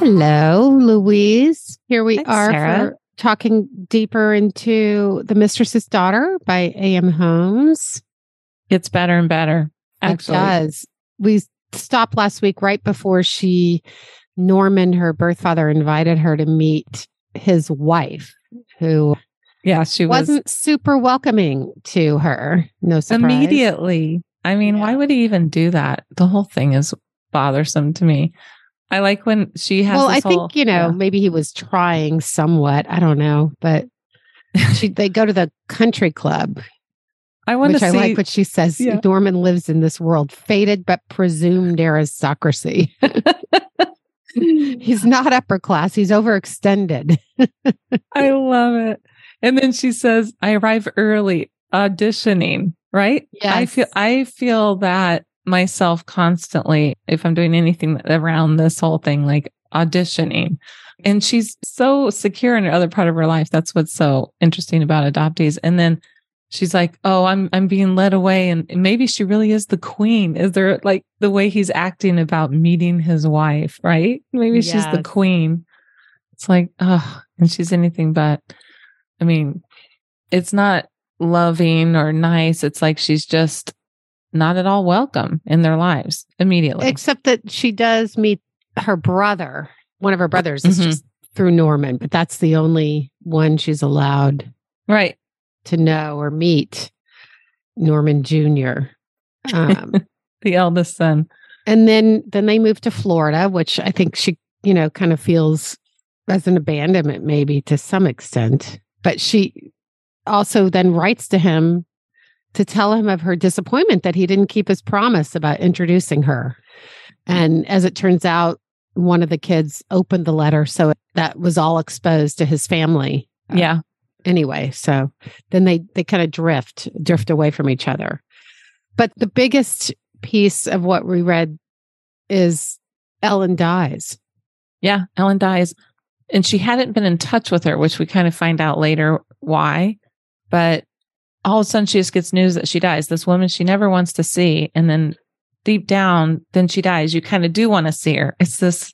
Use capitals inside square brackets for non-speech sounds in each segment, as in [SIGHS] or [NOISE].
Hello, Louise. Here we are Sarah. for talking deeper into The Mistress's Daughter by A.M. Homes. It's better and better. Actually, It does. We stopped last week right before she, Norman, her birth father, invited her to meet his wife, who yeah, she was wasn't super welcoming to her. No surprise. immediately. I mean, why would he even do that? The whole thing is bothersome to me. I like when she has. Well, I this think you know yeah. maybe he was trying somewhat. I don't know, but [LAUGHS] she, they go to the country club, I want which to I see. like. What she says: Yeah. Norman lives in this world, faded but presumed aristocracy. [LAUGHS] he's not upper class; he's overextended. [LAUGHS] I love it. And then she says, I arrive early auditioning, right? Yeah. I feel I feel that myself constantly if I'm doing anything around this whole thing, like auditioning. And she's so secure in the other part of her life. That's what's so interesting about adoptees. And then she's like, Oh, I'm I'm being led away. And maybe she really is the queen. Is there like the way he's acting about meeting his wife, right? Maybe she's the queen. It's like, oh, and she's anything but. I mean, it's not loving or nice. It's like she's just not at all welcome in their lives immediately. Except that she does meet her brother. One of her brothers is Mhm. just through Norman, but that's the only one she's allowed right. to know or meet. Norman Jr. Um, [LAUGHS] The eldest son. and then then they move to Florida, which I think she, you know, kind of feels as an abandonment, maybe to some extent. But she also then writes to him to tell him of her disappointment that he didn't keep his promise about introducing her. And as it turns out, one of the kids opened the letter, so that was all exposed to his family. Uh, Yeah. anyway so then they they kind of drift drift away from each other but the biggest piece of what we read is ellen dies Yeah. Ellen dies. And she hadn't been in touch with her, which we kind of find out later why. But all of a sudden she just gets news that she dies. This woman she never wants to see. And then deep down, then she dies. You kind of do want to see her. It's this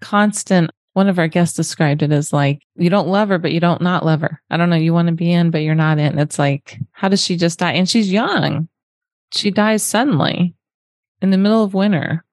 constant. One of our guests described it as like, you don't love her, but you don't not love her. I don't know. You want to be in, but you're not in. It's like, how does she just die? And she's young. She dies suddenly in the middle of winter.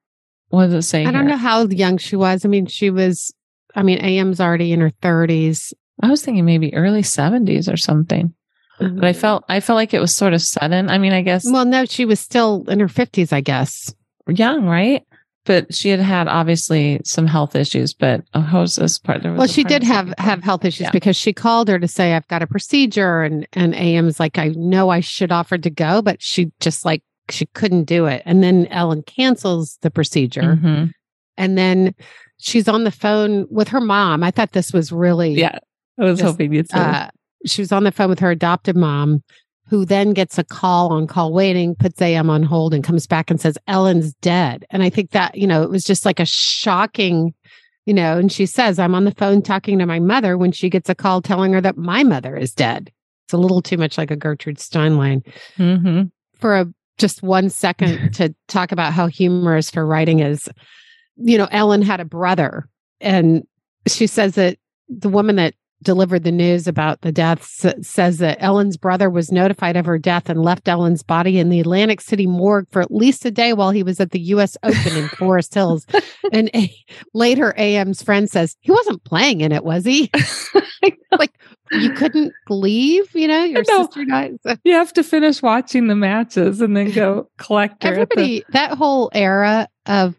What does it say? i don't here? know how young she was i mean she was i mean am's already in her 30s I was thinking maybe early 70s or something. But I felt I felt like it was sort of sudden. I mean, I guess well no she was still in her 50s i guess young, right? But she had had obviously some health issues. But oh, how was this part? Well she did have have health issues Yeah. because she called her to say i've got a procedure and and am's like i know i should offer to go but she just like she couldn't do it and then ellen cancels the procedure Mhm. and then she's on the phone with her mom. I thought this was really Yeah, I was Just, hoping you'd say. Uh, she was on the phone with her adopted mom, who then gets a call on call waiting, puts AM on hold, and comes back and says Ellen's dead. And I think that you know it was just like a shocking, you know. And she says I'm on the phone talking to my mother when she gets a call telling her that my mother is dead. It's a little too much like a Gertrude Stein line Mhm. for a just one second [LAUGHS] to talk about how humorous her writing is. You know, Ellen had a brother, and she says that the woman that delivered the news about the deaths says that Ellen's brother was notified of her death and left Ellen's body in the Atlantic City morgue for at least a day while he was at the U.S. Open in Forest Hills. [LAUGHS] And a, later, AM's friend says he wasn't playing in it, was he? [LAUGHS] like you couldn't leave, you know, your sister died. You have to finish watching the matches and then go [LAUGHS] collect her. at the- everybody that whole era of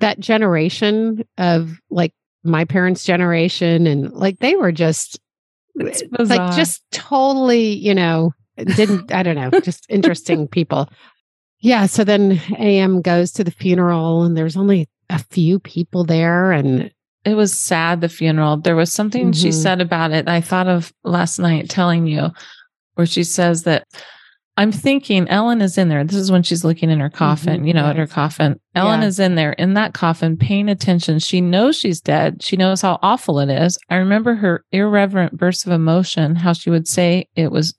that generation of like my parents generation and like they were just bizarre. like just totally you know didn't i don't know just [LAUGHS] interesting people yeah so then am goes to the funeral and there's only a few people there and it was sad the funeral. There was something she Mhm. said about it. I thought of last night telling you where she says that I'm thinking Ellen is in there. This is when she's looking in her coffin, Mhm, you know, at her coffin. Ellen Yeah. is in there in that coffin paying attention. She knows she's dead. She knows how awful it is. I remember her irreverent bursts of emotion, how she would say it was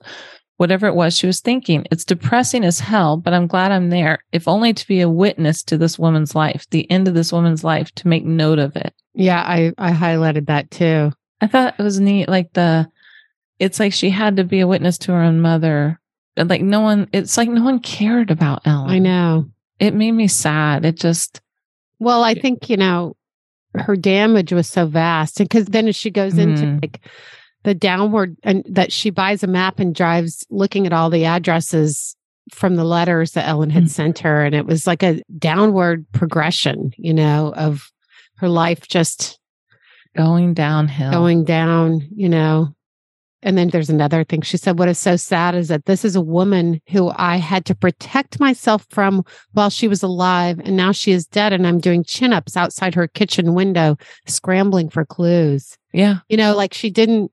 whatever it was she was thinking. It's depressing as hell, but I'm glad I'm there, if only to be a witness to this woman's life, the end of this woman's life, to make note of it. Yeah, I I highlighted that too. I thought it was neat. Like the, it's like she had to be a witness to her own mother. And like no one, it's like no one cared about Ellen. I know. It made me sad. It just, Well, I think, you know, her damage was so vast. And because then she goes into Mhm. like the downward and that she buys a map and drives looking at all the addresses from the letters that Ellen had Mm. sent her. And it was like a downward progression, you know, of her life just going downhill. going down, you know. And then there's another thing. She said, What is so sad is that this is a woman who I had to protect myself from while she was alive. And now she is dead. And I'm doing chin ups outside her kitchen window, scrambling for clues. yeah. You know, like she didn't,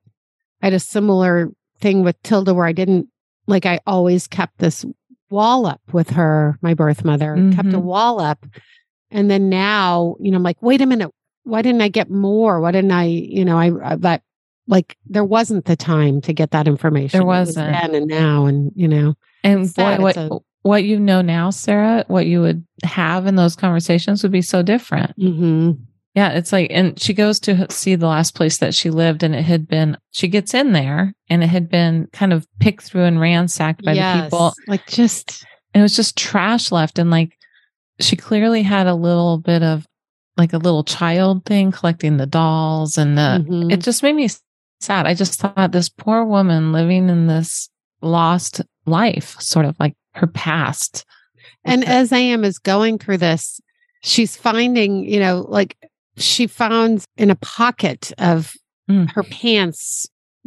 I had a similar thing with Tilda where I didn't, like, I always kept this wall up with her, my birth mother, kept a Mhm. wall up. And then now, you know, I'm like, wait a minute, why didn't I get more? Why didn't I, you know, I, I that like there wasn't the time to get that information. There It was wasn't. then and now, and you know, And boy, what, a- what you know now, Sarah, what you would have in those conversations would be so different. mm-hmm. Yeah, it's like, and she goes to see the last place that she lived, and it had been, she gets in there, and it had been kind of picked through and ransacked by the people. like just And it was just trash left. And like, she clearly had a little bit of like a little child thing, collecting the dolls, and the, mhm. it just made me sad. I just thought this poor woman living in this lost life, sort of like her past. And as AM is going through this, she's finding, you know, like she found in a pocket of Mm. her pants,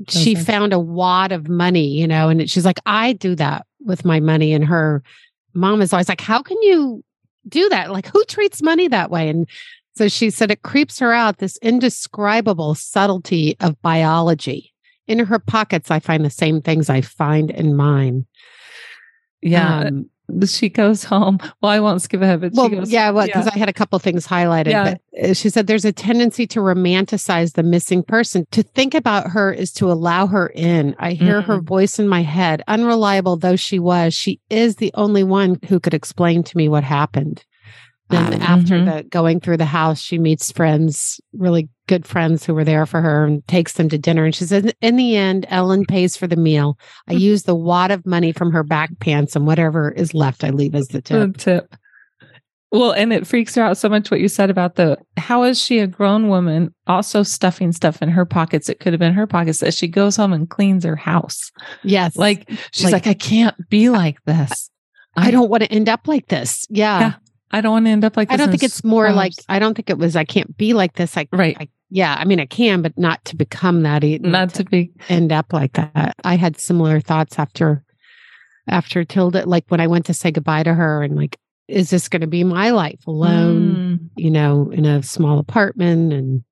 she Those found a wad of money, you know, and it- she's like, I do that with my money. And her mom is always like, How can you do that? Like, who treats money that way? And so she said it creeps her out this indescribable subtlety of biology. In her pockets, I find the same things I find in mine. yeah. Um, she goes home. Well, I won't skip ahead, but well, she goes, yeah, well, because I had a couple things highlighted. Yeah. But uh, she said there's a tendency to romanticize the missing person. To think about her is to allow her in. I hear her voice in my head. Unreliable though she was, she is the only one who could explain to me what happened. Then Um, after mhm. the going through the house, she meets friends, really good friends who were there for her and takes them to dinner. And she says, in the end, Ellen pays for the meal. I Mm-hmm. use the wad of money from her back pants and whatever is left, I leave as the tip. the tip. Well, and it freaks her out so much what you said about the how is she a grown woman also stuffing stuff in her pockets? It could have been her pockets that she goes home and cleans her house. Yes. Like she's Like- like, I can't be like this. I don't want to end up like this. Yeah. Yeah, I don't want to end up like this. I don't think it's more like. I don't think it was I can't be like this. I right. I, yeah, I mean I can, but not to become that. e- not to be end up like that. I had similar thoughts after after Tilda, like when I went to say goodbye to her, and like, is this going to be my life alone? Mm, You know, in a small apartment, and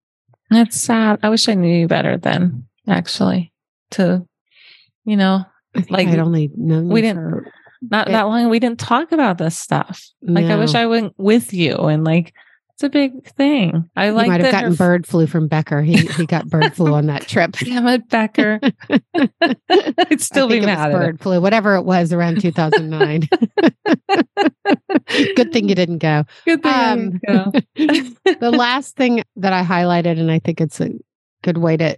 that's sad. I wish I knew you better then, actually. To you know, Like, I'd only known we didn't- for- not It- that long. We didn't talk about this stuff. Like I wish I went with you and like it's a big thing. I like might have gotten her- bird flu from Becker. He he got bird flu on that trip. [LAUGHS] Damn it, Becker. [LAUGHS] I'd still be it mad it. bird flu, whatever it was around [LAUGHS] 2009. Good thing you didn't go. Good thing Um, didn't go. the last thing that I highlighted, and I think it's a good way to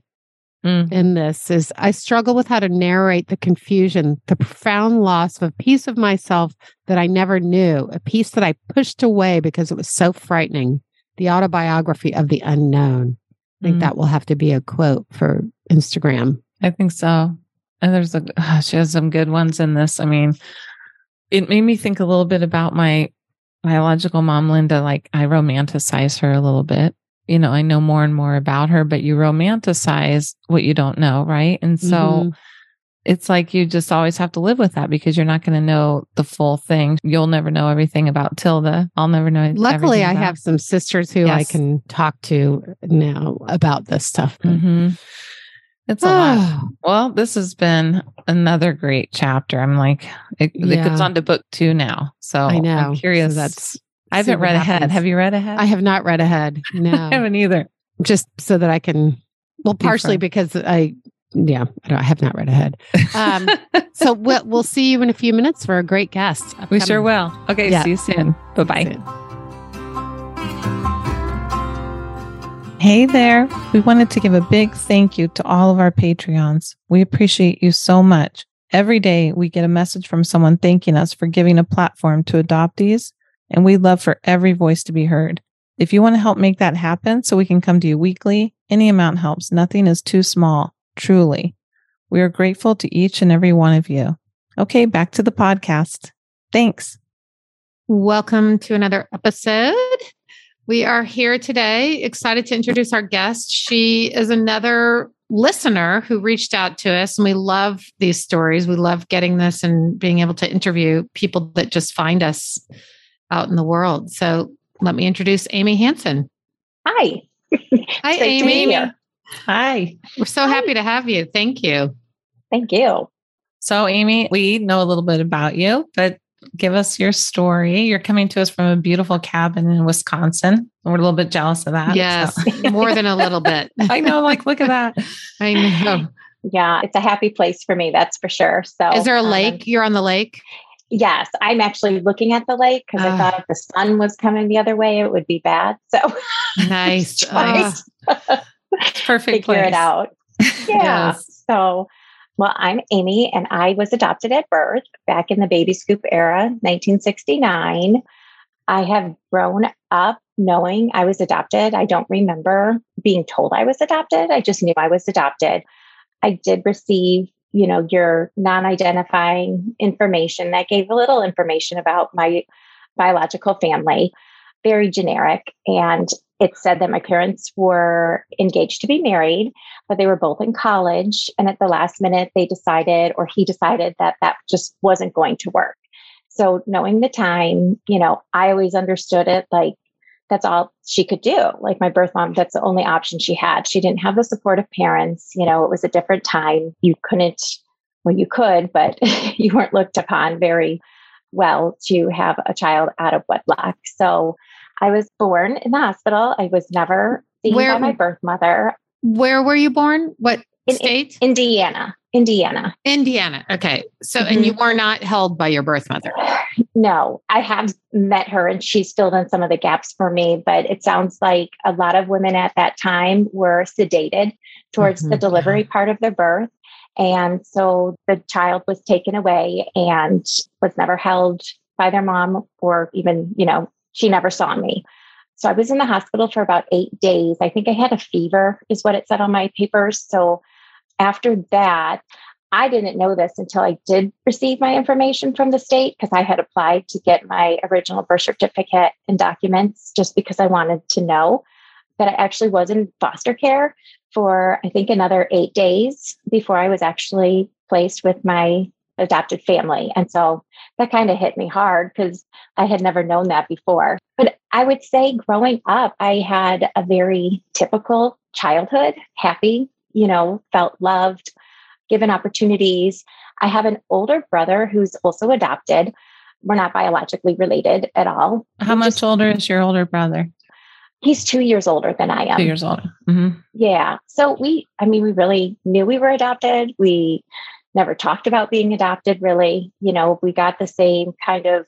Mm. end this, is I struggle with how to narrate the confusion, the profound loss of a piece of myself that I never knew, a piece that I pushed away because it was so frightening. The autobiography of the unknown. I think Mm. that will have to be a quote for Instagram. I think so. And there's a [SIGHS] she has some good ones in this. I mean, it made me think a little bit about my biological mom, Linda. Like I romanticize her a little bit. You know, I know more and more about her, but you romanticize what you don't know, right? And so Mhm. it's like you just always have to live with that because you're not going to know the full thing. You'll never know everything about Tilda. I'll never know. Luckily, I have some sisters who I can talk to now about this stuff. Mhm. It's a lot. [SIGHS] Well, this has been another great chapter. I'm like, it, it goes on to book two now. So I know. I'm curious. So that's I haven't what read ahead. Have you read ahead? I have not read ahead. [LAUGHS] No, I haven't either. just so that I can. Well, partially friends. because I, yeah, I, don't, I have not read ahead. Um, [LAUGHS] so we'll, we'll see you in a few minutes for a great guest. we sure will. Okay. Yeah. See you soon. Bye bye. Hey there. We wanted to give a big thank you to all of our Patreons. We appreciate you so much. Every day we get a message from someone thanking us for giving a platform to adoptees, and we'd love for every voice to be heard. If you want to help make that happen so we can come to you weekly, any amount helps. Nothing is too small, truly. We are grateful to each and every one of you. Okay, back to the podcast. Thanks. Welcome to another episode. We are here today, excited to introduce our guest. She is another listener who reached out to us, and we love these stories. We love getting this and being able to interview people that just find us out in the world. So let me introduce Amy Hansen. Hi. [LAUGHS] Hi, Great to be Amy. Hi. We're so happy to have you. Thank you. Thank you. So, Amy, we know a little bit about you, but give us your story. You're coming to us from a beautiful cabin in Wisconsin. We're a little bit jealous of that. Yes, so- [LAUGHS] more than a little bit. [LAUGHS] I know. Like, look at that. I know. Yeah, it's a happy place for me, that's for sure. So, Is there a um, lake? You're on the lake? Yes, I'm actually looking at the lake because Ah. I thought if the sun was coming the other way, it would be bad. So, Nice. [LAUGHS] Ah, Perfect figure place. it out. [LAUGHS] Yeah. Yes. So, well, I'm Amy, and I was adopted at birth back in the baby scoop era, 1969. I have grown up knowing I was adopted. I don't remember being told I was adopted. I just knew I was adopted. I did receive, you know, your non-identifying information that gave a little information about my biological family, very generic. And it said that my parents were engaged to be married, but they were both in college. And at the last minute, they decided, or he decided, that that just wasn't going to work. So, knowing the time, you know, I always understood it like that's all she could do. Like my birth mom, that's the only option she had. She didn't have the support of parents. You know, it was a different time. You couldn't, well, you could, but [LAUGHS] you weren't looked upon very well to have a child out of wedlock. So, I was born in the hospital. I was never seen Where- by my birth mother. Where were you born? What In- state? Indiana, Indiana. Indiana. Okay. So, and you were not held by your birth mother. No, I have met her and she's filled in some of the gaps for me, but it sounds like a lot of women at that time were sedated towards the Mhm, delivery part of their birth. And so the child was taken away and was never held by their mom or even, you know, she never saw me. So I was in the hospital for about eight days. I think I had a fever, is what it said on my papers. So after that, I didn't know this until I did receive my information from the state because I had applied to get my original birth certificate and documents just because I wanted to know that I actually was in foster care for, I think, another eight days before I was actually placed with my adopted family. And so that kind of hit me hard because I had never known that before. But I would say growing up, I had a very typical childhood, happy, you know, felt loved, given opportunities. I have an older brother who's also adopted. We're not biologically related at all. How much just- older is your older brother? He's two years older than I am. Two years older. hmm Yeah. So we, I mean, we really knew we were adopted. We never talked about being adopted, really. You know, we got the same kind of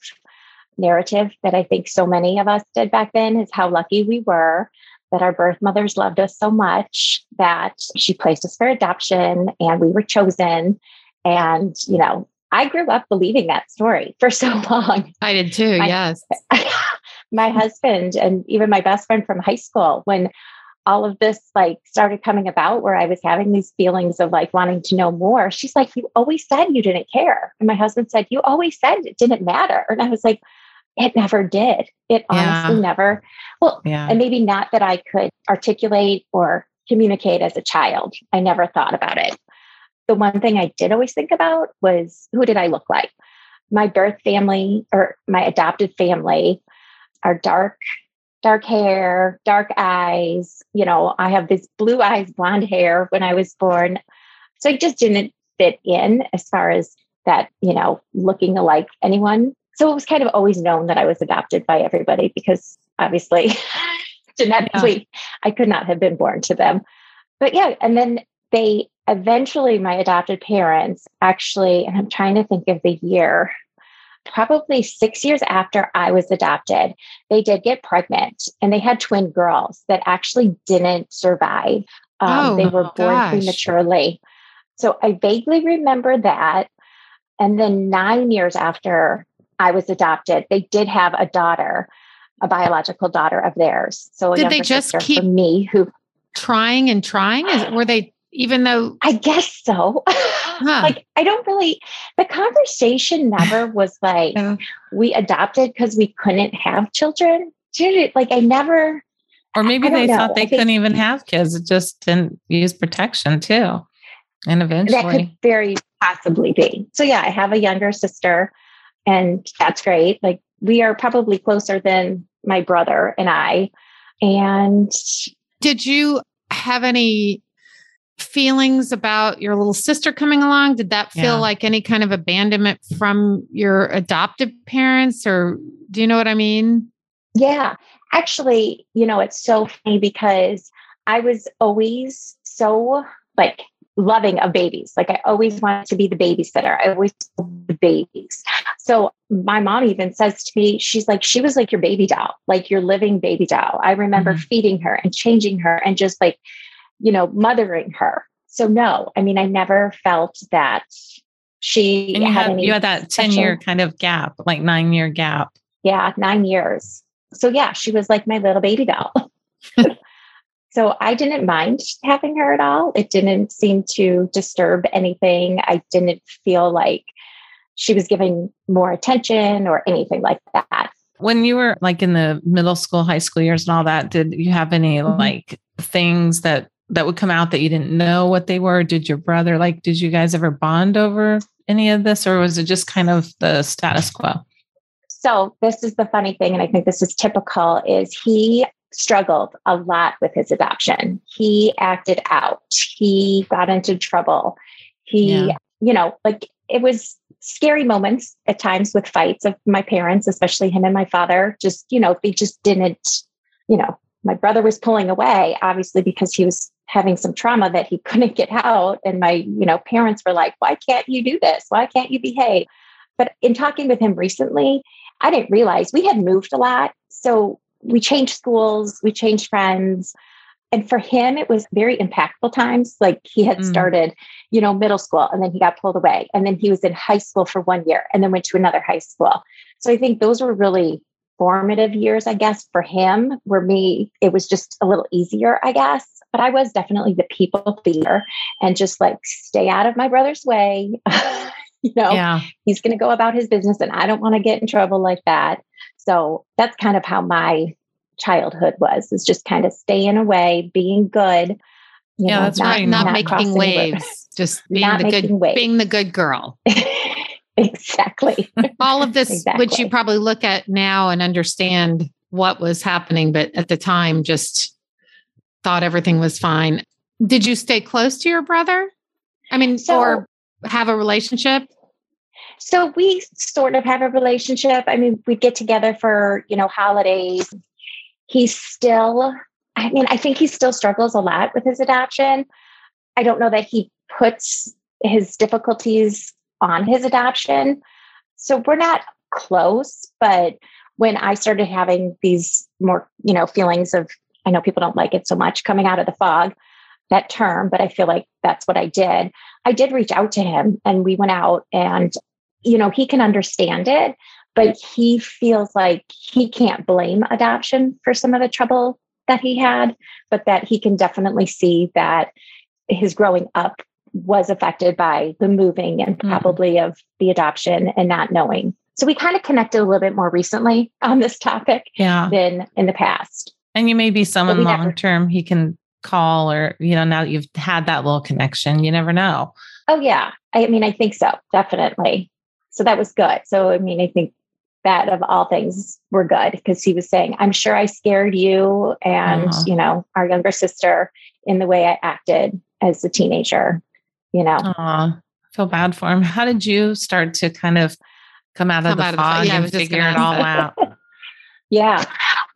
narrative that I think so many of us did back then is how lucky we were that our birth mothers loved us so much that she placed us for adoption and we were chosen. And, you know, I grew up believing that story for so [LAUGHS] long I did too. I- yes. [LAUGHS] my husband and even my best friend from high school when all of this like started coming about where i was having these feelings of like wanting to know more she's like you always said you didn't care and my husband said you always said it didn't matter and i was like it never did it Yeah. honestly never well Yeah. and maybe not that i could articulate or communicate as a child i never thought about it the one thing I did always think about was who did I look like? My birth family or my adopted family are dark, dark hair, dark eyes. You know, I have this blue eyes, blonde hair when I was born. So I just didn't fit in as far as that, you know, looking like anyone. So it was kind of always known that I was adopted by everybody because obviously [LAUGHS] genetically yeah. I could not have been born to them. But yeah, and then they eventually, my adopted parents actually, and I'm trying to think of the year, probably six years after I was adopted, they did get pregnant and they had twin girls that actually didn't survive. Um, oh, they were born gosh. prematurely. So I vaguely remember that. And then nine years after I was adopted, they did have a daughter, a biological daughter of theirs. So did they just keep me who trying and trying? Is, were they even though I guess so. [LAUGHS] Huh. like I don't really the conversation never [LAUGHS] was like yeah. we adopted because we couldn't have children. Like I never or maybe they know. thought they couldn't even have kids. It just didn't use protection too. And eventually that could very possibly be. So yeah, I have a younger sister and that's great. Like we are probably closer than my brother and I. And did you have any feelings about your little sister coming along? Did that feel yeah. like any kind of abandonment from your adoptive parents, or do you know what I mean? Yeah, actually, you know, it's so funny because I was always so like loving of babies. Like I always wanted to be the babysitter. I always the babies. So my mom even says to me, she's like, she was like your baby doll, like your living baby doll. I remember mm-hmm. feeding her and changing her and just like you know, mothering her. So no, I mean, I never felt that she and you had, had you had that 10 year kind of gap, like nine year gap. Yeah, nine years. So yeah, she was like my little baby doll. [LAUGHS] so I didn't mind having her at all. It didn't seem to disturb anything. I didn't feel like she was giving more attention or anything like that. When you were like in the middle school, high school years and all that, did you have any mm-hmm. like things that that would come out that you didn't know what they were? Did your brother like did you guys ever bond over any of this or was it just kind of the status quo? So, this is the funny thing and I think this is typical is he struggled a lot with his adoption. He acted out. He got into trouble. He, yeah. you know, like it was scary moments at times with fights of my parents, especially him and my father. Just, you know, they just didn't, you know, my brother was pulling away, obviously, because he was having some trauma that he [LAUGHS] couldn't get out and my you know parents were like why can't you do this why can't you behave but in talking with him recently i didn't realize we had moved a lot so we changed schools we changed friends. And for him it was very impactful times. Like he had mm. started you know middle school and then he got pulled away and then he was in high school for one year and then went to another high school. So i think those were really formative years i guess for him. Where me it was just a little easier i guess. But I was definitely the people pleaser and just like stay out of my brother's way. [LAUGHS] [LAUGHS] you know, yeah. he's going to go about his business and I don't want to get in trouble like that. So that's kind of how my childhood was, is just kind of staying away, being good. yeah, know, that's not, right. Not, not making waves, just [LAUGHS] being not the good, waves. being the good girl. [LAUGHS] exactly. All of this, exactly. which you probably look at now and understand what was happening, but at the time, just thought everything was fine. Did you stay close to your brother? I mean, so, or have a relationship? So we sort of have a relationship. I mean, we get together for, you know, holidays. He's still, I mean, I think he still struggles a lot with his adoption. I don't know that he puts his difficulties on his adoption. So we're not close, but when I started having these more, you know, feelings of I know people don't like it so much coming out of the fog, that term, but I feel like that's what I did. I did reach out to him and we went out and, you know, he can understand it, but he feels like he can't blame adoption for some of the trouble that he had, but that he can definitely see that his growing up was affected by the moving and mm-hmm. probably mm-hmm. of the adoption and not knowing. So we kind of connected a little bit more recently [LAUGHS] on this topic yeah. than in the past. And you may be someone long term he can call or, you know, now that you've had that little connection, you never know. Oh, yeah. I mean, I think so, definitely. So that was good. So, I mean, I think that of all things were good because he was saying, I'm sure I scared you and, uh-huh. you know, our younger sister in the way I acted as a teenager, you know. Uh, feel bad for him. How did you start to kind of come out come of the out fog of the, yeah, and figure it all out? yeah.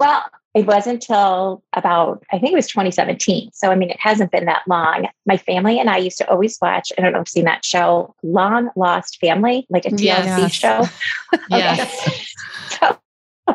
Well, it wasn't until about i think it was 2017 so i mean it hasn't been that long. My family and i used to always watch i don't know if you've seen that show long lost family like a tlc yes. show. [LAUGHS] Yes. [LAUGHS] So [LAUGHS]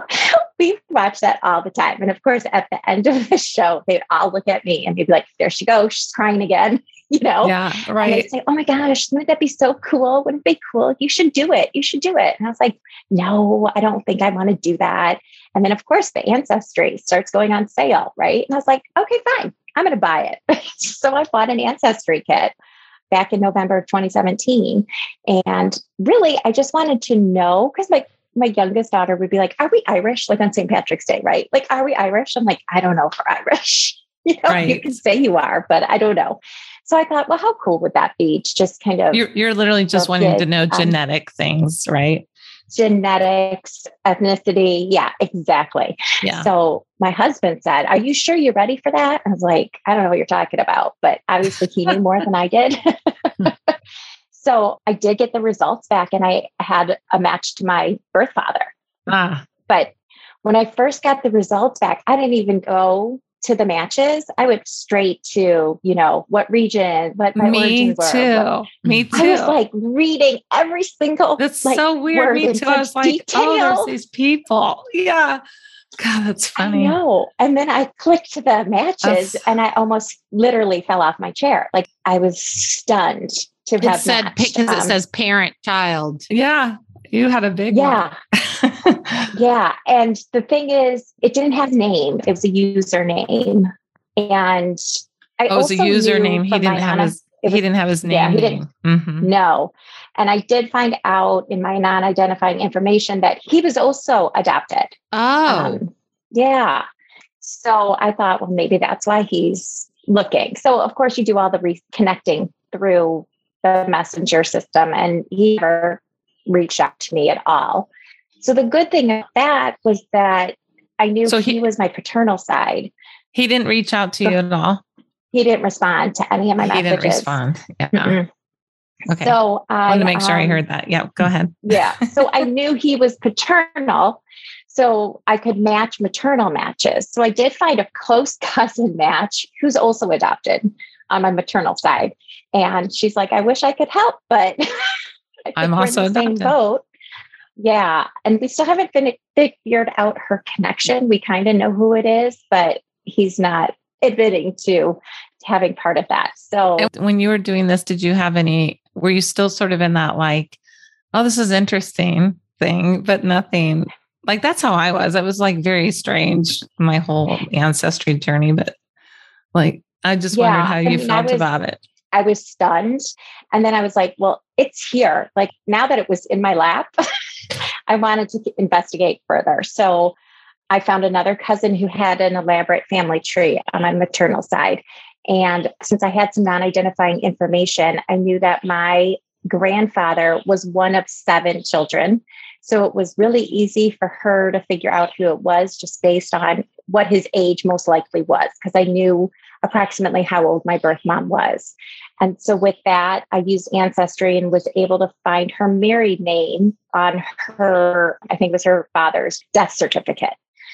we watch that all the time. And of course at the end of the show they'd all look at me and they'd be like there she goes. She's crying again [LAUGHS] you know yeah right and they'd say oh my gosh wouldn't that be so cool wouldn't it be cool you should do it you should do it and i was like no i don't think i want to do that and then, of course, the ancestry starts going on sale, right? And I was like, okay, fine, I'm going to buy it. [LAUGHS] so I bought an ancestry kit back in November of 2017. And really, I just wanted to know because my my youngest daughter would be like, "Are we Irish?" Like on St. Patrick's Day, right? Like, are we Irish? I'm like, I don't know if we're Irish. [LAUGHS] You know, right. you can say you are, but I don't know. So I thought, well, how cool would that be? To just kind of you're, you're literally just wanting to know um, genetic um, things, right? genetics, ethnicity. Yeah, exactly. Yeah. So my husband said, Are you sure you're ready for that? I was like, I don't know what you're talking about, but obviously he knew more than I did. [LAUGHS] so I did get the results back and I had a match to my birth father. Ah. But when I first got the results back, I didn't even go to the matches, I went straight to, you know, what region, what my Me origins were. Too. Me too. [LAUGHS] I was like reading every single. That's like, so weird. Me too. I was like, detail. oh, there's these people. Yeah. God, that's funny. I know. And then I clicked the matches and I almost literally fell off my chair. Like I was stunned to it have said because um, it says parent child. Yeah. You had a big yeah. [LAUGHS] yeah. And the thing is, it didn't have a name. It was a username. And I oh, it was a username. He didn't have his was, he didn't have his name. Yeah, he didn't. Mm-hmm. No. And I did find out in my non-identifying information that he was also adopted. Oh. Um, yeah. So I thought, well, maybe that's why he's looking. So of course you do all the reconnecting through the messenger system and he never reached out to me at all. So the good thing of that was that I knew so he, he was my paternal side. He didn't reach out to you at all. He didn't respond to any of my he messages. He didn't respond. Yeah. Mm-hmm. Okay. So I wanted to make sure um, I heard that. Yeah, go ahead. [LAUGHS] yeah. So I knew he was paternal. So I could match maternal matches. So I did find a close [LAUGHS] cousin match who's also adopted on my maternal side. And she's like, I wish I could help, but [LAUGHS] I'm also in the same boat. Yeah. And we still haven't figured out her connection. We kind of know who it is, but he's not admitting to having part of that. So and when you were doing this, did you have any, were you still sort of in that like, oh, this is interesting thing, but nothing like that's how I was. It was like very strange, my whole ancestry journey, but like I just yeah, wondered how I you mean, felt was, about it. I was stunned. And then I was like, well, it's here. Like now that it was in my lap, [LAUGHS] I wanted to investigate further. So I found another cousin who had an elaborate family tree on my maternal side. And since I had some non identifying information, I knew that my grandfather was one of seven children. So it was really easy for her to figure out who it was just based on what his age most likely was, because I knew approximately how old my birth mom was. And so with that, I used Ancestry and was able to find her married name on her, I think it was her father's death certificate.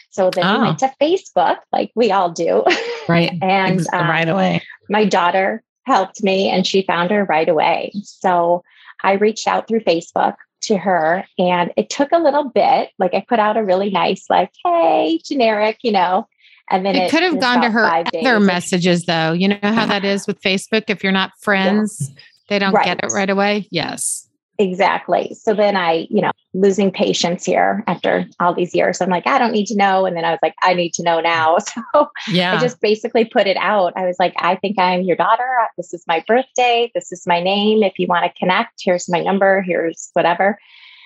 So then oh. we went to Facebook, like we all do. [LAUGHS] Right. and [LAUGHS] um, right away. My daughter helped me and she found her right away. So I reached out through Facebook to her and it took a little bit. Like I put out a really nice, like, hey, generic, you know, and then it, it could have gone to her other messages though. You know how that is with Facebook. If you're not friends, yeah. they don't right. get it right away. Yes. Exactly. So then I, you know, losing patience here after all these years. I'm like, I don't need to know. And then I was like, I need to know now. [LAUGHS] So yeah, I just basically put it out. I was like, I think I'm your daughter. This is my birthday. This is my name. If you want to connect, here's my number. Here's whatever.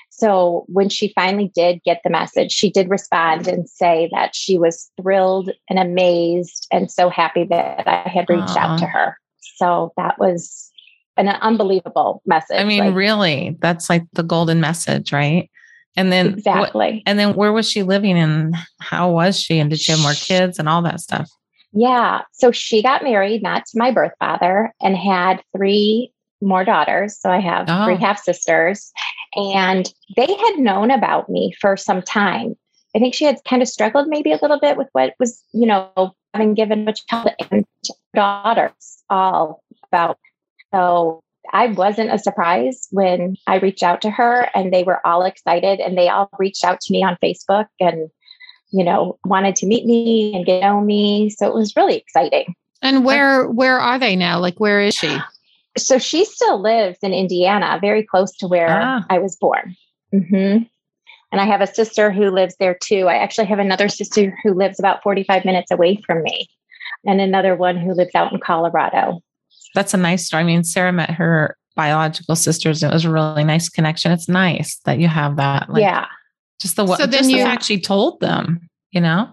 So when she finally did get the message, she did respond and say that she was thrilled and amazed and so happy that I had reached out to her. So that was an unbelievable message. I mean, like, really, that's like the golden message, right? And then what- exactly. and then where was she living and how was she? And did she have more kids and all that stuff? Yeah. So she got married, not to my birth father, and had three more daughters. So I have Oh. three half sisters. And they had known about me for some time. I think she had kind of struggled maybe a little bit with what was, you know, having given a child and daughters all about. So I wasn't a surprise when I reached out to her and they were all excited and they all reached out to me on Facebook and you know, wanted to meet me and get to know me. So it was really exciting. And where where are they now? Like where is she? So she still lives in Indiana, very close to where Ah. I was born. hmm And I have a sister who lives there too. I actually have another sister who lives about 45 minutes away from me, and another one who lives out in Colorado. That's a nice story. I mean, Sarah met her biological sisters. It was a really nice connection. It's nice that you have that. Like, yeah, Just the what So then just the you- fact she told them, you know?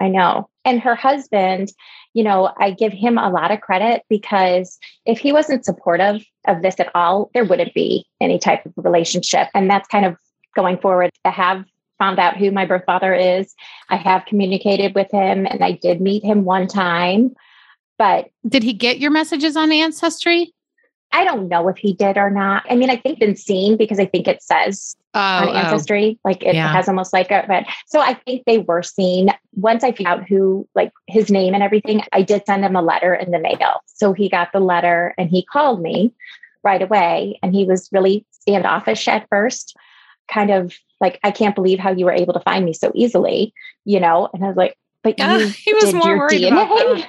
I know. And her husband, you know, I give him a lot of credit because if he wasn't supportive of this at all, there wouldn't be any type of relationship. And that's kind of going forward. I have found out who my birth father is. I have communicated with him and I did meet him one time, but Did he get your messages on Ancestry? I don't know if he did or not. I mean, I think been seen because I think it says Oh, on oh. ancestry like it Yeah. has almost like a But so i think they were seen once i found out who like his name and everything i did send him a letter in the mail so he got the letter and he called me right away and he was really standoffish at first kind of like i can't believe how you were able to find me so easily you know and i was like but Yeah, [LAUGHS] he was more worried about DNA.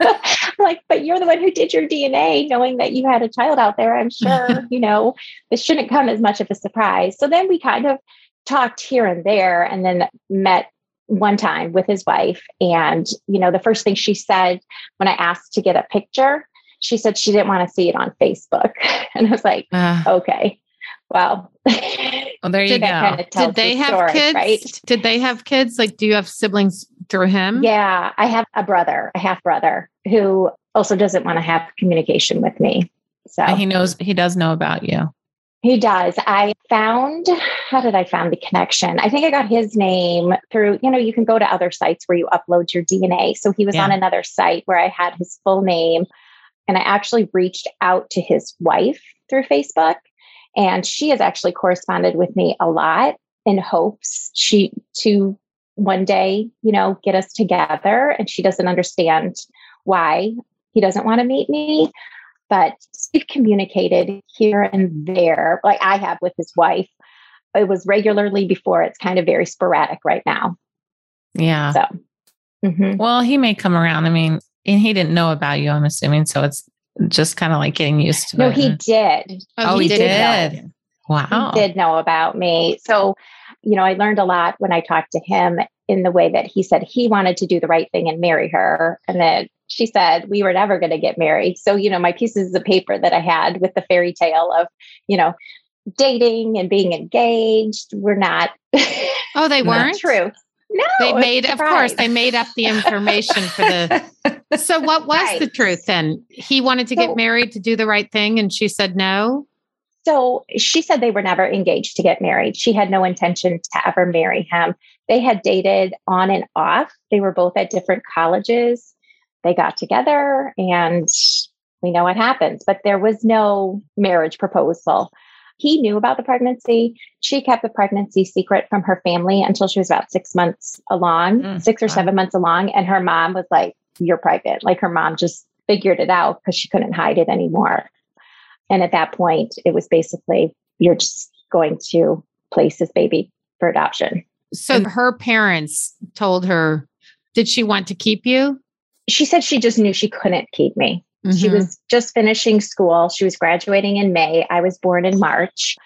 [LAUGHS] like, but you're the one who did your DNA, knowing that you had a child out there. I'm sure, [LAUGHS] you know, this shouldn't come as much of a surprise. So then we kind of talked here and there and then met one time with his wife. And, you know, the first thing she said when I asked to get a picture, she said she didn't want to see it on Facebook. [LAUGHS] And I was like, Uh, okay, well, well, there you go. kind of Did they the have story, kids? right? Did they have kids? Like, do you have siblings through him? Yeah, I have a brother, a half brother, who also doesn't want to have communication with me. So And he knows he does know about you. he does. I found, how did I find the connection? I think I got his name through, you know, you can go to other sites where you upload your DNA. So he was Yeah. on another site where I had his full name. And I actually reached out to his wife through Facebook. And she has actually corresponded with me a lot in hopes she to one day, you know, get us together. And she doesn't understand why he doesn't want to meet me. But we've communicated here and there, like I have with his wife. It was regularly before. It's kind of very sporadic right now. Yeah. So, mhm. Well, he may come around. I mean, and he didn't know about you, I'm assuming. So it's just kind of like getting used to no, it. he did. Oh, he did did. Wow. He did know about me. So, you know, I learned a lot when I talked to him in the way that he said he wanted to do the right thing and marry her. And then she said we were never going to get married. So, you know, my pieces of paper that I had with the fairy tale of, you know, dating and being engaged were not Oh, they [LAUGHS] weren't true. No, They made, of course, they made up the information for the. So, what was [LAUGHS] Right. the truth then? He wanted to So- get married to do the right thing, and she said no. So she said they were never engaged to get married. She had no intention to ever marry him. They had dated on and off. They were both at different colleges. They got together and we know what happens, but there was no marriage proposal. He knew about the pregnancy. She kept the pregnancy secret from her family until she was about six months along, Mm, six or wow. seven months along. And her mom was like, You're pregnant. Like her mom just figured it out because she couldn't hide it anymore. And at that point, it was basically, you're just going to place this baby for adoption. So, her parents told her, did she want to keep you? She said she just knew she couldn't keep me. She Mhm. was just finishing school. She was graduating in May. I was born in March.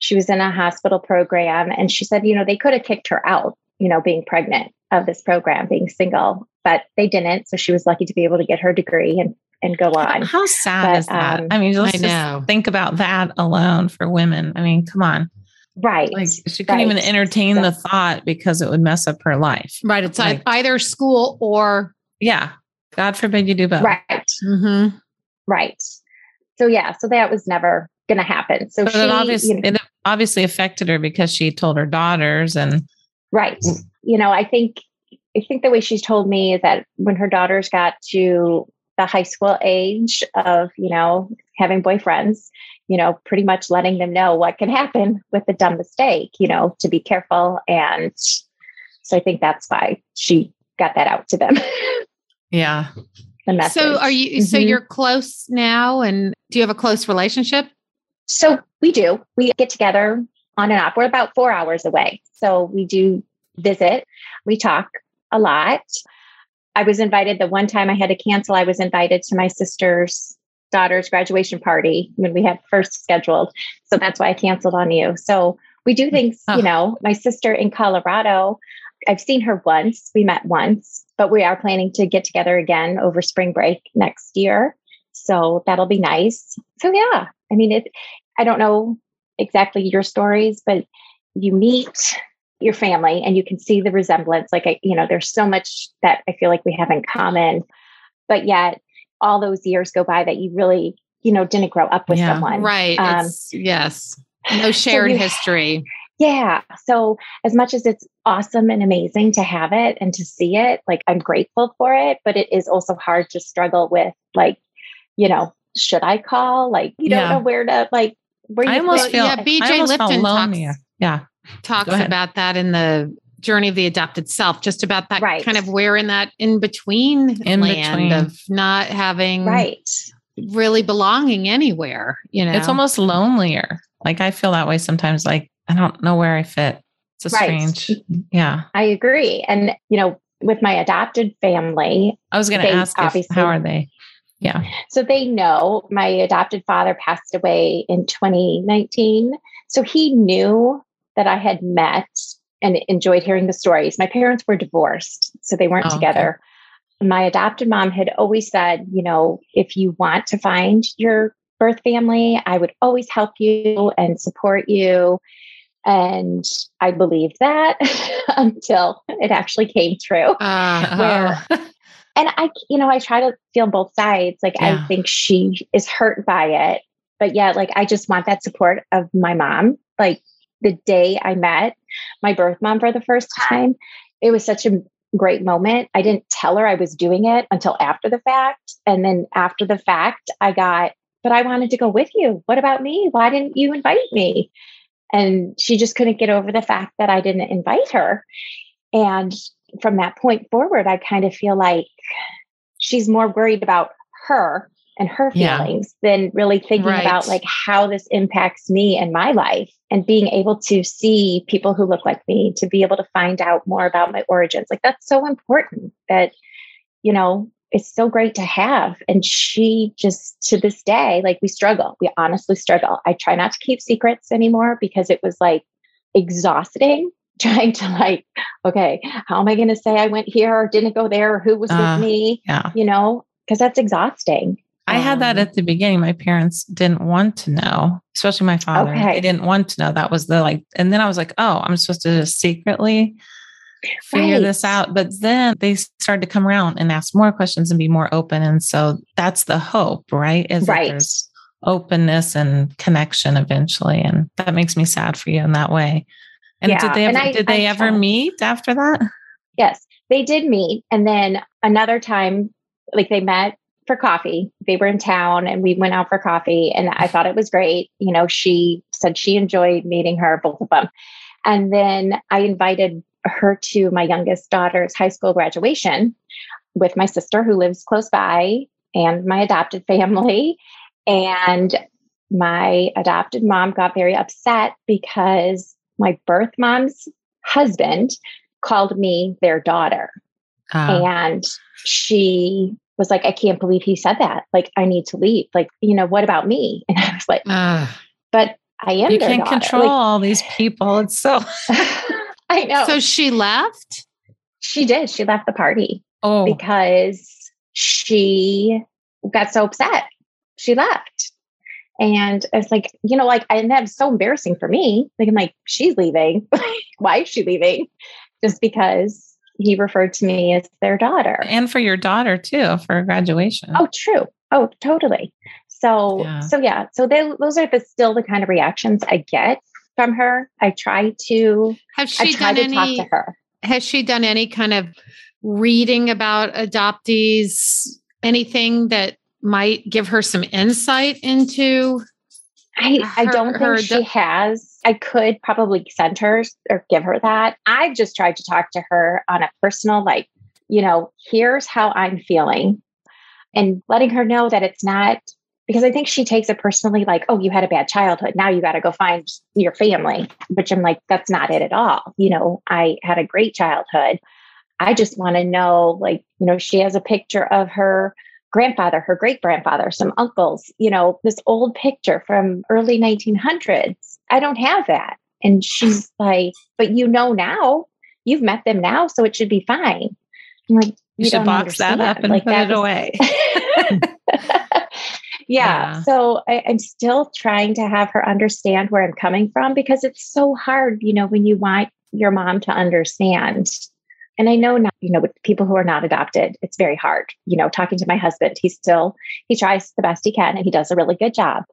She was in a hospital program. And she said, you know, they could have kicked her out, you know, being pregnant of this program, being single, but they didn't. So she was lucky to be able to get her degree and, and go on. How sad But, is that? um, I mean, let's I just think about that alone for women. I mean, come on. Right. Like she couldn't even entertain So- the thought because it would mess up her life. Right. It's Like- either school or. Yeah. God forbid you do both. right. Mm-hmm. Right. So yeah, so that was never going to happen. So But she, it, obviously, you know, it obviously affected her because she told her daughters and right. You know, I think I think the way she's told me is that when her daughters got to the high school age of, you know, having boyfriends, you know, pretty much letting them know what can happen with a dumb mistake, you know, to be careful. And so I think that's why she got that out to them. [LAUGHS] yeah. the message. So are you? So Mhm. you're close now, and do you have a close relationship? So we do. We get together on and off. We're about four hours away. So we do visit. We talk a lot. I was invited the one time I had to cancel, I was invited to my sister's daughter's graduation party when we had first scheduled. So that's why I canceled on you. So we do things, Oh. you know, my sister in Colorado, I've seen her once. We met once, but we are planning to get together again over spring break next year. So that'll be nice. So yeah, I mean, it, I don't know exactly your stories, but you meet your family and you can see the resemblance. Like, I, you know, there's so much that I feel like we have in common, but yet all those years go by that you really, you know, didn't grow up with Yeah. someone. Right. Um, it's, yes. No [LAUGHS] shared you- history. Yeah. So as much as it's awesome and amazing to have it and to see it, like I'm grateful for it, but it is also hard to struggle with like, you know, should I call? Like you don't Yeah. know where to like where you I almost feel yeah, BJ I almost felt Lifton talks- Yeah. Talks about that in the journey of the adopted self just about that Right. kind of where in that in between In land between. of not having right. really belonging anywhere you know It's almost lonelier. Like I feel that way sometimes. Like I don't know where I fit. It's a Right. strange. Yeah. I agree. And you know, with my adopted family, I was going to They ask if, obviously- how are they? Yeah. So they know my adopted father passed away in 2019. So he knew that I had met and enjoyed hearing the stories. My parents were divorced, so they weren't Oh, okay. together. My adopted mom had always said, you know, if you want to find your birth family, I would always help you and support you. And I believed that [LAUGHS] until it actually came true uh, Where- [LAUGHS] and I, you know, I try to feel both sides. Like Yeah. I think she is hurt by it, but yeah, like I just want that support of my mom. Like the day I met my birth mom for the first time, it was such a great moment. I didn't tell her I was doing it until after the fact. And then after the fact, I got, but I wanted to go with you. What about me? Why didn't you invite me? And she just couldn't get over the fact that I didn't invite her. And from that point forward, I kind of feel like she's more worried about her and her Yeah. feelings than really thinking Right. about like how this impacts me and my life and being able to see people who look like me to be able to find out more about my origins. Like that's so important that you know it's so great to have. And she just to this day like we struggle. We honestly struggle. I try not to keep secrets anymore because it was like exhausting [LAUGHS] trying to like okay how am i going to say i went here or didn't go there or who was Uh, with me? Yeah. you know? Because that's exhausting I had that Um, at the beginning. My parents didn't want to know, especially my father. Okay. They didn't want to know. That was the like, and then I was like, oh, I'm supposed to just secretly figure Right. this out. But then they started to come around and ask more questions and be more open. And so that's the hope, right? Is Right. there's openness and connection eventually. And that makes me sad for you in that way. And Yeah, did they ever, I- did they I ever tried. meet after that? Yes, they did meet. And then another time, like they met for coffee. They were in town and we went out for coffee. And I thought it was great. You know, she said she enjoyed meeting her, both of them. And then I invited her to my youngest daughter's high school graduation with my sister who lives close by and my adopted family. And my adopted mom got very upset because my birth mom's husband called me their daughter. Uh, And she was like, I can't believe he said that. Like, I need to leave. Like, you know, what about me? [LAUGHS] And I was like, uh, but I am you can't daughter. control all these people. It's so, [LAUGHS] I know. so she left she did. She left the party oh, because she got so upset. She left. And it's like, you know, like, and that's so embarrassing for me. Like, I'm like, she's leaving. [LAUGHS] Why is she leaving? Just because he referred to me as their daughter. And for your daughter too, for graduation. Oh, true. Oh, totally. So, yeah. so yeah. So they, those are the still the kind of reactions I get from her. I try to have she done any, talk to her. Has she done any kind of reading about adoptees? Anything that might give her some insight into I, her, I don't think she has. I could probably send her or give her that. I've just tried to talk to her on a personal, like, you know, here's how I'm feeling and letting her know that it's not because I think she takes it personally like, oh, you had a bad childhood. Now you got to go find your family, which I'm like, that's not it at all. You know, I had a great childhood. I just want to know, like, you know, she has a picture of her grandfather, her great grandfather, some uncles, you know, this old picture from early 1900s. I don't have that. And she's like, but you know now, you've met them now, so it should be fine. I'm like, you, you should box understand. that up and like, put it away. [LAUGHS] yeah. yeah. So I, I'm still trying to have her understand where I'm coming from because it's so hard, you know, when you want your mom to understand and I know not, you know, with people who are not adopted, it's very hard. You know, talking to my husband, he still, he tries the best he can and he does a really good job.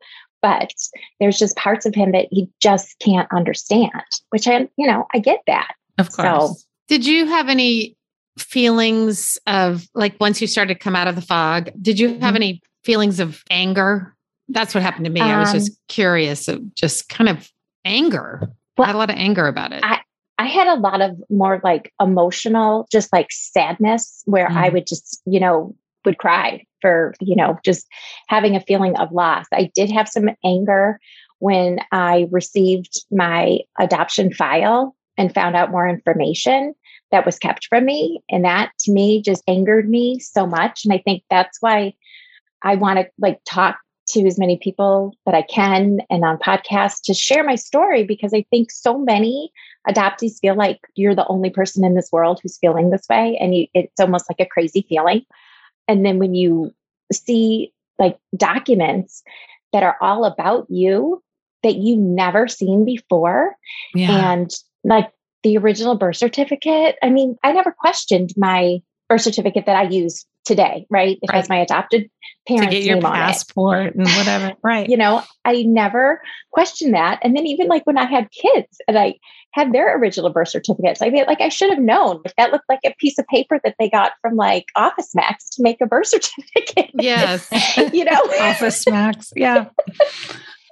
But there's just parts of him that he just can't understand, which I, you know, I get that. Of course. So, did you have any feelings of like once you started to come out of the fog, did you have mm-hmm. any feelings of anger? That's what happened to me. Um, I was just um, curious of just kind of anger. Well, I had a lot of anger about it. I, I had a lot of more like emotional, just like sadness where mm. I would just, you know, would cry for, you know, just having a feeling of loss. I did have some anger when I received my adoption file and found out more information that was kept from me. And that to me just angered me so much. And I think that's why I want to like talk to as many people that I can and on podcasts to share my story because I think so many adoptees feel like you're the only person in this world who's feeling this way. And you, it's almost like a crazy feeling. And then when you see like documents that are all about you that you never seen before, yeah. and like the original birth certificate, I mean, I never questioned my birth certificate that I use today, right? It right. has my adopted parents' to get your passport and whatever, right? You know, I never questioned that. And then even like when I had kids and I had their original birth certificates, I mean, like I should have known. Like, that looked like a piece of paper that they got from like Office Max to make a birth [LAUGHS] certificate. Yes, [LAUGHS] you know, Office Max. Yeah, [LAUGHS]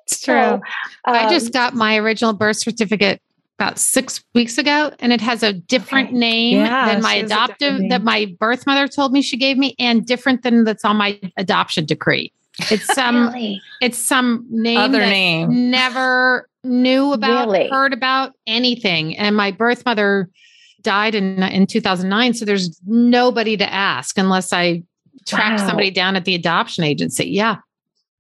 it's true. So, um, I just um, got my original birth certificate about six weeks ago, and it has a different okay. name yeah, than my adoptive that my birth mother told me she gave me, and different than that's on my adoption decree. It's some really? it's some name other name never knew about, really? heard about anything, and my birth mother died in in 2009, so there's nobody to ask unless I track wow. somebody down at the adoption agency. Yeah,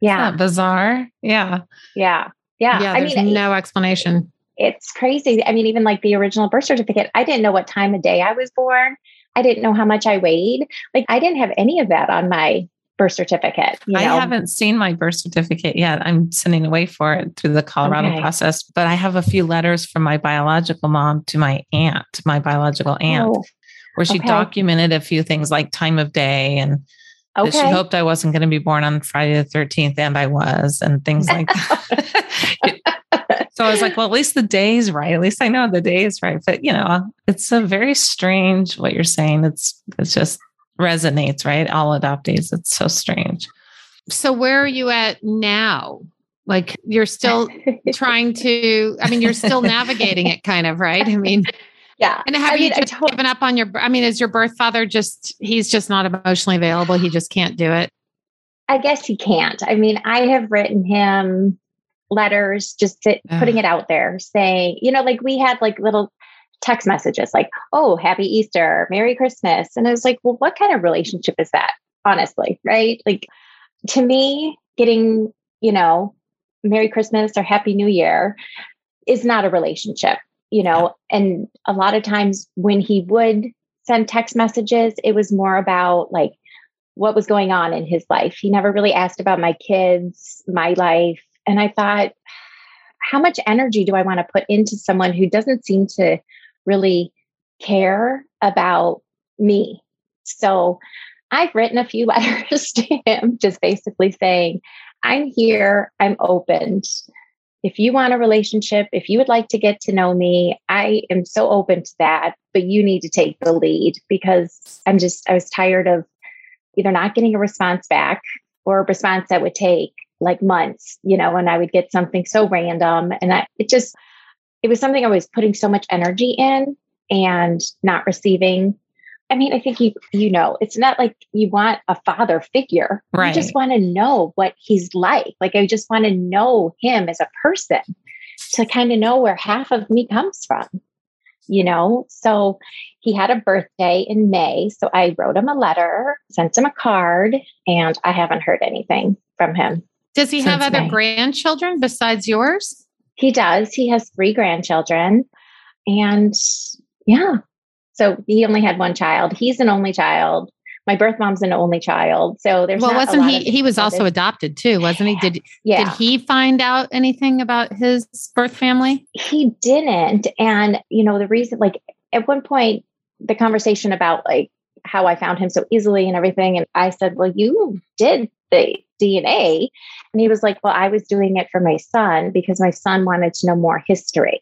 yeah, bizarre. Yeah, yeah, yeah. Yeah, there's I mean, no explanation it's crazy. I mean, even like the original birth certificate, I didn't know what time of day I was born. I didn't know how much I weighed. Like I didn't have any of that on my birth certificate. You know? I haven't seen my birth certificate yet. I'm sending away for it through the Colorado okay. process, but I have a few letters from my biological mom to my aunt, my biological aunt, oh, where she okay. documented a few things like time of day and okay. that she hoped I wasn't going to be born on Friday the 13th, and I was, and things like that. [LAUGHS] So I was like, well, at least the day is right. At least I know the day is right. But you know, it's a very strange what you're saying. It's it's just resonates, right? All adoptees. It's so strange. So where are you at now? Like you're still [LAUGHS] trying to, I mean, you're still navigating it kind of, right? I mean, yeah. And have I you mean, just told- given up on your, I mean, is your birth father just, he's just not emotionally available. He just can't do it. I guess he can't. I mean, I have written him letters, just to, putting it out there, saying, you know, like we had like little text messages like, oh, happy Easter, Merry Christmas. And I was like, well, what kind of relationship is that? Honestly, right? Like to me, getting, you know, Merry Christmas or Happy New Year is not a relationship, you know. And a lot of times when he would send text messages, it was more about like what was going on in his life. He never really asked about my kids, my life, And I thought, how much energy do I want to put into someone who doesn't seem to really care about me? So I've written a few [LAUGHS] letters to him, just basically saying, I'm here, I'm open. If you want a relationship, if you would like to get to know me, I am so open to that, but you need to take the lead because I'm just, I was tired of either not getting a response back or a response that would take like months, you know, and I would get something so random. And it just, it was something I was putting so much energy in and not receiving. I mean, I think you you know, it's not like you want a father figure. Right. You just want to know what he's like. Like I just want to know him as a person to kind of know where half of me comes from. You know, so he had a birthday in May. So I wrote him a letter, sent him a card, and I haven't heard anything from him. Does he have other May. grandchildren besides yours? He does. He has three grandchildren. And yeah, so he only had one child. He's an only child. My birth mom's an only child. So there's well, wasn't he? He was also adopted too, wasn't he? Did yeah. did he find out anything about his birth family? he didn't and you know the reason like at one point the conversation about like how i found him so easily and everything and i said well you did the dna and he was like well i was doing it for my son because my son wanted to know more history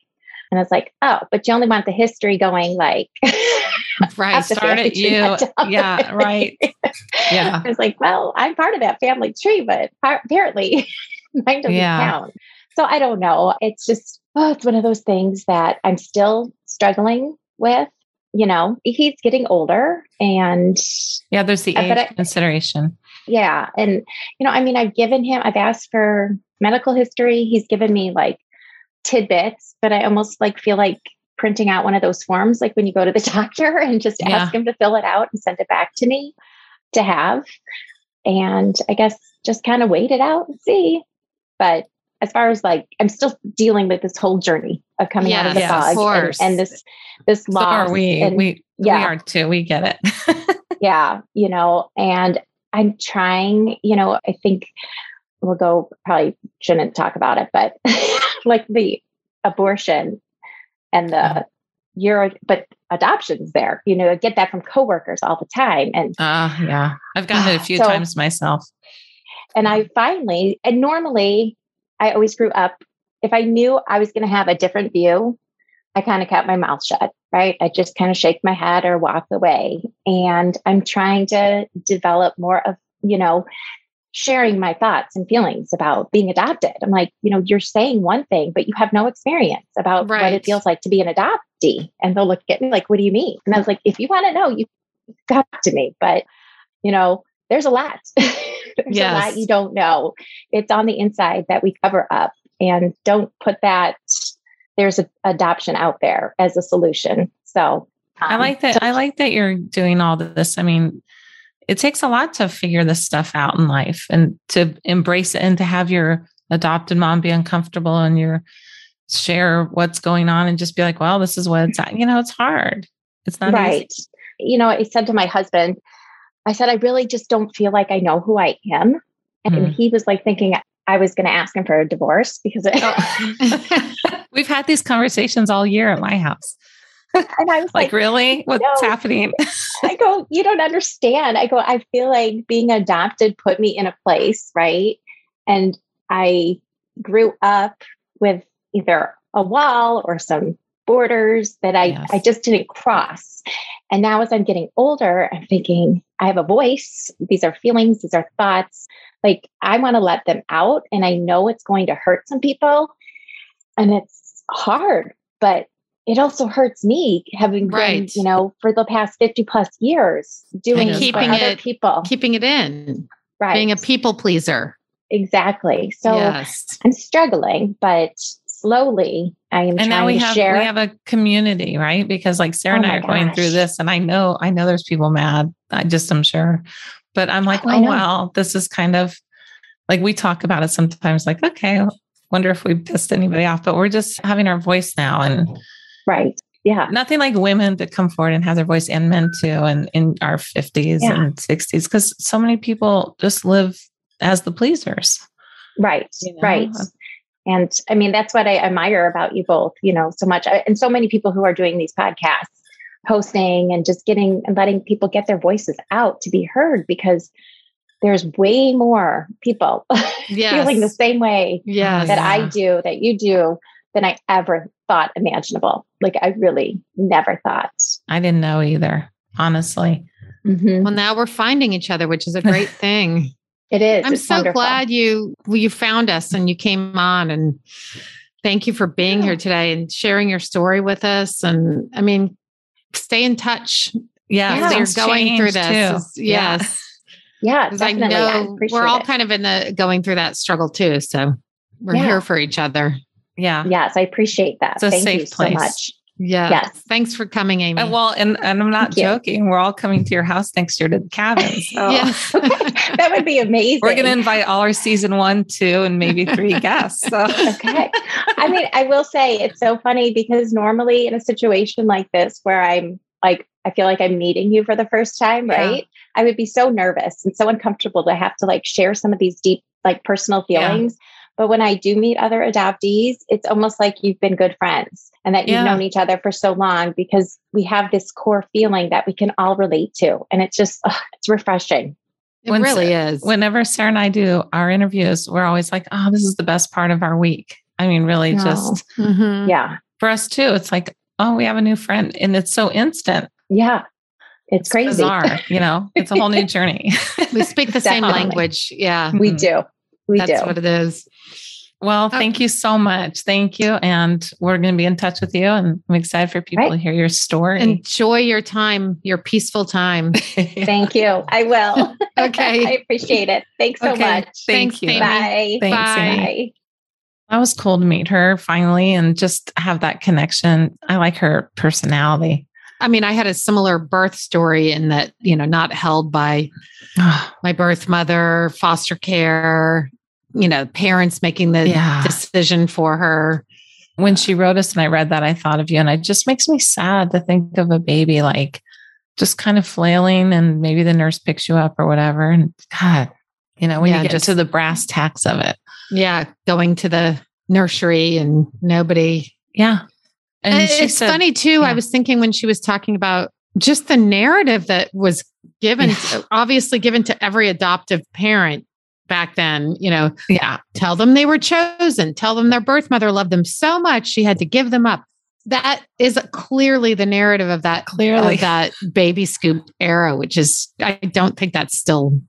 and i was like oh but you only want the history going like [LAUGHS] Right. Start at [LAUGHS] you. not down the Yeah, right. Yeah. I was like, well, I'm part of that family tree, but apparently [LAUGHS] mine doesn't Yeah. count. So I don't know. It's just, oh, it's one of those things that I'm still struggling with. You know, he's getting older and Yeah, there's the age I- consideration. Yeah. And, you know, I mean, I've given him, I've asked for medical history. He's given me like tidbits, but I almost like feel like printing out one of those forms, like when you go to the [LAUGHS] doctor and just Yeah. ask him to fill it out and send it back to me to have. And I guess just kind of wait it out and see. But as far as like, I'm still dealing with this whole journey of coming out of the of fog and, and this this So loss. are we. and- we we yeah. are too. We get it. [LAUGHS] yeah you know and i'm trying you know i think we'll go probably shouldn't talk about it but [LAUGHS] like the abortion and the euro but adoptions there you know I get that from coworkers all the time and Uh yeah. I've gotten it a [GASPS] few So- times myself. and i finally and normally i always grew up if i knew i was going to have a different view i kind of kept my mouth shut right? I just kind of shake my head or walk away. And i'm trying to develop more of you know sharing my thoughts and feelings about being adopted. I'm like you know you're saying one thing but you have no experience about what it feels like to be an adoptee. And they'll look at me like what do you mean? And i was like if you want to know you got to me. But you know there's a lot. [LAUGHS] There's a Yes. lot you don't know. It's on the inside that we cover up. And don't put that there's a adoption out there as a solution so I um, like that. I like that you're doing all this. I mean, it takes a lot to figure this stuff out in life and to embrace it and to have your adopted mom be uncomfortable and your share what's going on and just be like, well, this is what it's. You know, it's hard. It's not right easy. you know i said to my husband i said i really just don't feel like i know who i am and Mhm. he was like thinking i was going to ask him for a divorce because Oh. [LAUGHS] [LAUGHS] We've had these conversations all year at my house. [LAUGHS] and i was Like, like, really? What's no. happening? [LAUGHS] i go you don't understand i go i feel like being adopted put me in a place right and i grew up with either a wall or some borders that i Yes. i just didn't cross and now as i'm getting older i'm thinking i have a voice these are feelings these are thoughts like i want to let them out and i know it's going to hurt some people and it's hard but it also hurts me having been Right. you know for the past 50 plus years doing And this keeping for other it- people. Keeping it in, right being a people pleaser. exactly. So yes. i'm struggling but slowly i am and trying now we to have share we have a community right? Because like sarah Oh and i my are going through this and i know i know there's people mad i just am sure. But i'm like Oh, I oh well this is kind of like we talk about it sometimes like okay wonder if we pissed anybody off but we're just having our voice now and right yeah nothing like women to come forward and have their voice and men too and in our 50s Yeah. and 60s because so many people just live as the pleasers Right. You know? Right. And I mean, that's what I admire about you both, you know, so much. Uh, and so many people who are doing these podcasts, hosting and just getting and letting people get their voices out to be heard because there's way more people Yes. [LAUGHS] feeling the same way Yes. that I do, that you do, than I ever thought imaginable. Like I really never thought. I didn't know either, honestly. Mhm. Well, now we're finding each other, which is a great [LAUGHS] thing. It is. I'm It's so wonderful. glad you you found us and you came on and thank you for being Yeah. here today and sharing your story with us. And I mean, stay in touch. Yeah, yeah. you're going through this. Is- Yes. Yeah, 'Cause I definitely. I, know appreciate we're all it. kind of in the going through that struggle too. So we're Yeah. here for each other. Yeah. Yes, I appreciate that. It's a Thank safe you so place. much. Yes. Yes. Thanks for coming, Amy. Uh, well, and, and I'm not Thank you. joking. We're all coming to your house next year to the cabin. [LAUGHS] So Yes. [LAUGHS] [LAUGHS] that would be amazing. we're going to invite all our season one, two, and maybe three guests. So okay. I mean, I will say it's so funny because normally in a situation like this where I'm like, I feel like I'm meeting you for the first time, Yeah. right? I would be so nervous and so uncomfortable to have to like share some of these deep, like personal Yeah. feelings. But when I do meet other adoptees, it's almost like you've been good friends and that you've Yeah. known each other for so long because we have this core feeling that we can all relate to. And it's just, ugh, it's refreshing. it When- really is. whenever Sarah and I do our interviews, we're always like, oh, this is the best part of our week. I mean, really, No. just Mhm. Yeah. for us too. It's like, oh, we have a new friend, and it's so instant. Yeah. It's, crazy. bizarre. You know, it's a whole new journey. We speak the same language. Yeah. We Mhm. do. We That's do. what it is. Well, thank you so much. Thank you. And we're going to be in touch with you. And I'm excited for people Right. to hear your story. Enjoy your time, your peaceful time. [LAUGHS] Thank you. I will. [LAUGHS] Okay. I appreciate it. Thanks so Okay. much. Thank Thanks, you. Amy. Bye. Thanks, Bye. Amy. Bye. That was cool to meet her finally and just have that connection. I like her personality. I mean, I had a similar birth story in that, you know, not held by [SIGHS] my birth mother, foster care, you know, parents making the Yeah. decision for her. when she wrote us and I read that, I thought of you. And it just makes me sad to think of a baby like just kind of flailing and maybe the nurse picks you up or whatever. And God, you know, when Yeah, you get just- to the brass tacks of it. Yeah, going to the nursery and nobody. Yeah. And, it's said, funny too. I was thinking when she was talking about just the narrative that was given, Yeah. obviously given to every adoptive parent back then, you know, Yeah. tell them they were chosen, tell them their birth mother loved them so much she had to give them up. That is clearly the narrative of that Clearly. of that baby scoop era, which is I don't think that's still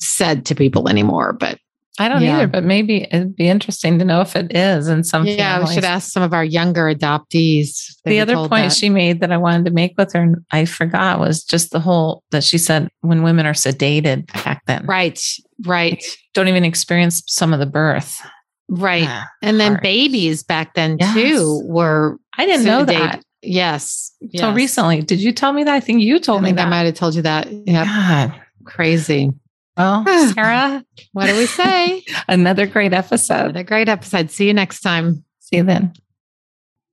said to people anymore. But I don't Yeah. either, but maybe it'd be interesting to know if it is in some yeah, we should ask some of our younger adoptees. the other point that. she made that I wanted to make with her, and I forgot, was just the whole that she said when women are sedated back then, right, right, don't even experience some of the birth. right. Ah, And then hard. babies back then Yes. too were I didn't know that Yes. so yes. recently. Did you tell me that? I think you I told me think I that. might have told you that. Yeah. Crazy. Well, [SIGHS] [LAUGHS] Sarah, What do we say? another great episode. Another great episode. See you next time. See you then.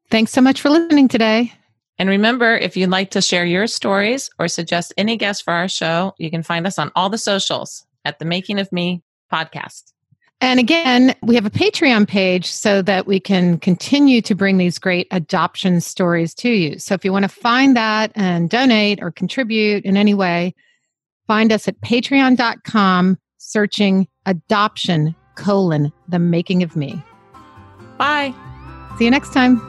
Thanks so much for listening today. And remember, if you'd like to share your stories or suggest any guests for our show, you can find us on all the socials at the Making of Me podcast. And again, we have a Patreon page so that we can continue to bring these great adoption stories to you. So if you want to find that and donate or contribute in any way, Find us at patreon.com searching adoption colon the making of me. Bye. See you next time.